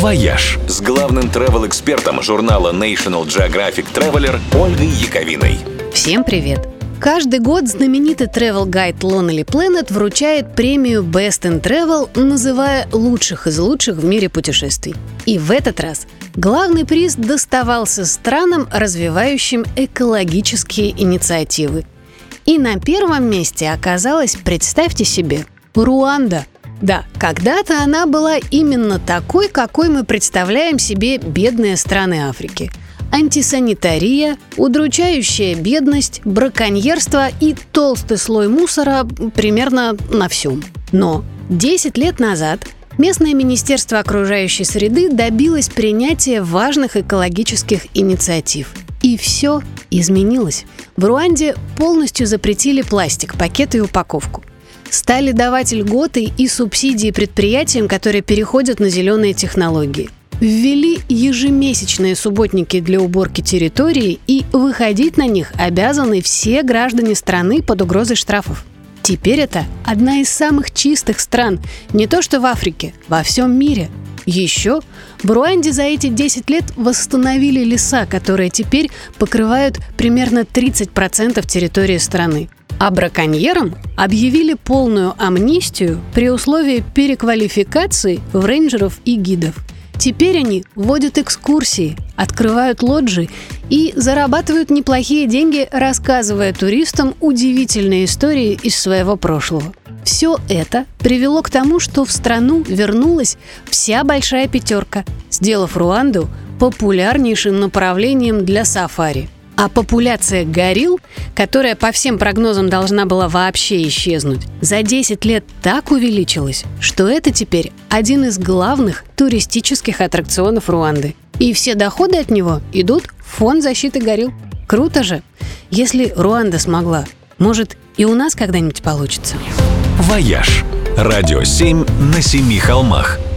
«Вояж» с главным travel-экспертом журнала National Geographic Traveler Ольгой Яковиной. Всем привет! Каждый год знаменитый travel guide Lonely Planet вручает премию Best in Travel, называя лучших из лучших в мире путешествий. И в этот раз главный приз доставался странам, развивающим экологические инициативы. И на первом месте оказалась, представьте себе, Руанда – да, когда-то она была именно такой, какой мы представляем себе бедные страны Африки. Антисанитария, удручающая бедность, браконьерство и толстый слой мусора примерно на всем. Но 10 лет назад местное Министерство окружающей среды добилось принятия важных экологических инициатив. И все изменилось. В Руанде полностью запретили пластик, пакеты и упаковку стали давать льготы и субсидии предприятиям, которые переходят на зеленые технологии. Ввели ежемесячные субботники для уборки территории и выходить на них обязаны все граждане страны под угрозой штрафов. Теперь это одна из самых чистых стран, не то что в Африке, во всем мире. Еще в Руанде за эти 10 лет восстановили леса, которые теперь покрывают примерно 30% территории страны. А браконьерам объявили полную амнистию при условии переквалификации в рейнджеров и гидов. Теперь они водят экскурсии, открывают лоджии и зарабатывают неплохие деньги, рассказывая туристам удивительные истории из своего прошлого. Все это привело к тому, что в страну вернулась вся большая пятерка, сделав Руанду популярнейшим направлением для сафари – а популяция горилл, которая по всем прогнозам должна была вообще исчезнуть, за 10 лет так увеличилась, что это теперь один из главных туристических аттракционов Руанды. И все доходы от него идут в фонд защиты горилл. Круто же! Если Руанда смогла, может и у нас когда-нибудь получится. «Вояж» – радио 7 на семи холмах –